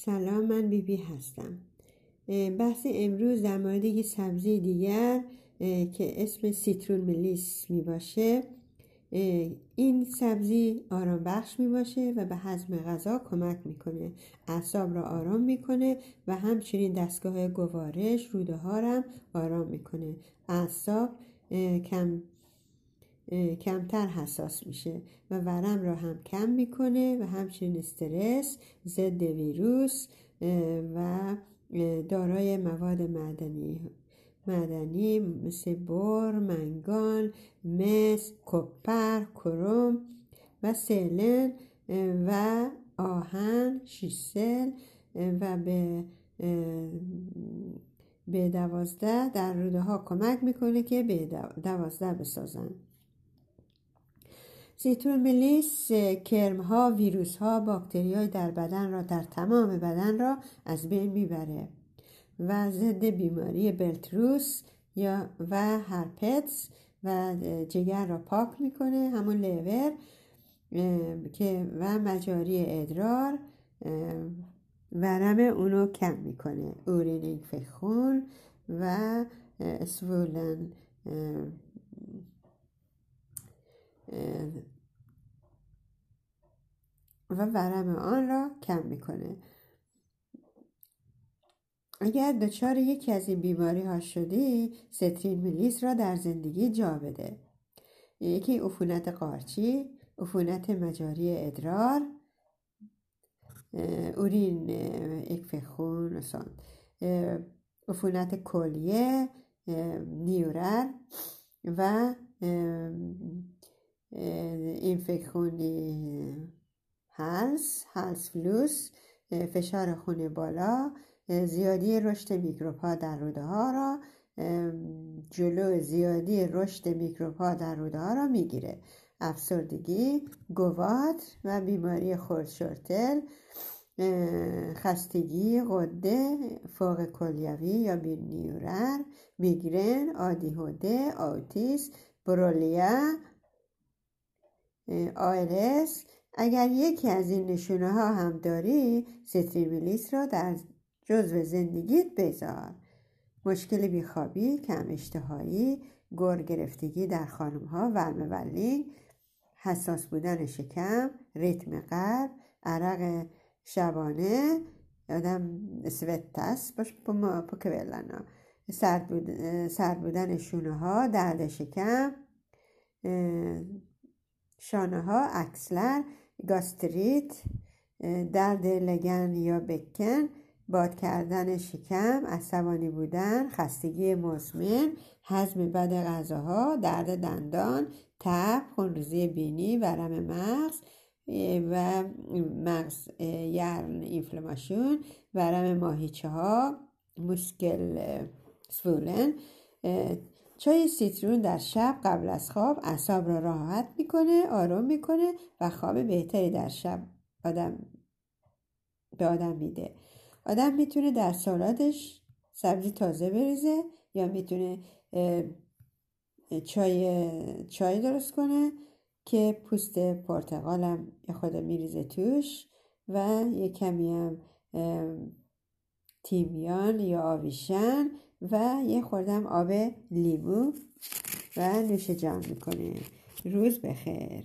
سلام من بیبی بی هستم. بحث امروز در مورد یک سبزی دیگر که اسم سیترون ملیس می باشه. این سبزی آرام بخش می باشه و به هضم غذا کمک می‌کنه اعصاب را آرام می‌کنه و همچنین دستگاه گوارش روده ها هم آرام می‌کنه اعصاب کم کمتر حساس میشه و ورم را هم کم می‌کنه و همچنین استرس ضد ویروس و دارای مواد معدنی معدنی مثل بر، منگان، مس، کپر، کروم و سلن و آهن، شیسل و به به دوازده در روده ها کمک می‌کنه که به دوازده بسازن. زیتون ملیس کرم ها ویروس ها باکتری های در بدن را در تمام بدن را از بین می‌بره و ضد بیماری بلتروس یا و هرپتس و جگر را پاک می‌کنه. همون لیور که و مجاری ادرار ورم اونو کم می‌کنه. اورینینگ فخون و سوولن و ورم آن را کم می‌کنه. اگر دچار یکی از این بیماری ها شدی سترین ملیس را در زندگی جا بده. یکی عفونت قارچی عفونت مجاری ادرار اورین اکفخون عفونت کلیه نیورر و اینفکشن هلس هلس فلوس فشار خون بالا زیادی رشد میکروب ها در روده ها را جلو زیادی رشد میکروب ها در روده ها را می‌گیره. افسردگی گوات و بیماری خردشورتل خستگی قده فوق کلیوی یا نیورر میگرن آدیهوده آوتیس برولیا آیرس اگر یکی از این نشونه ها هم داری ستریمیلیس را در جزو زندگیت بذار. مشکل بیخوابی، کم اشتهایی، گر گرفتگی در خانم ها و حساس بودن شکم، ریتم قلب، عرق شبانه آدم سوتس باش پا کبلنا سرد بودن شونه ها درد شکم شانه ها اکسلر گاستریت درد لگن یا بکن باد کردن شکم عصبانی بودن خستگی مزمن هضم بد غذاها درد دندان تب خونریزی بینی ورم مغز و مغز یرن اینفلاماشون ورم ماهیچه ها موسکل سفولن چای سیترون در شب قبل از خواب اعصاب را راحت می‌کنه آروم می‌کنه و خواب بهتری در شب آدم به آدم میده. آدم می‌تونه در سالادش سبزی تازه بریزه یا می‌تونه چای چای درست کنه که پوست پرتقالم خود میریزه توش و یه کمی هم تیمیان یا آویشن و یه خوردم آب لیمو و نوش جان می‌کنه. روز بخیر.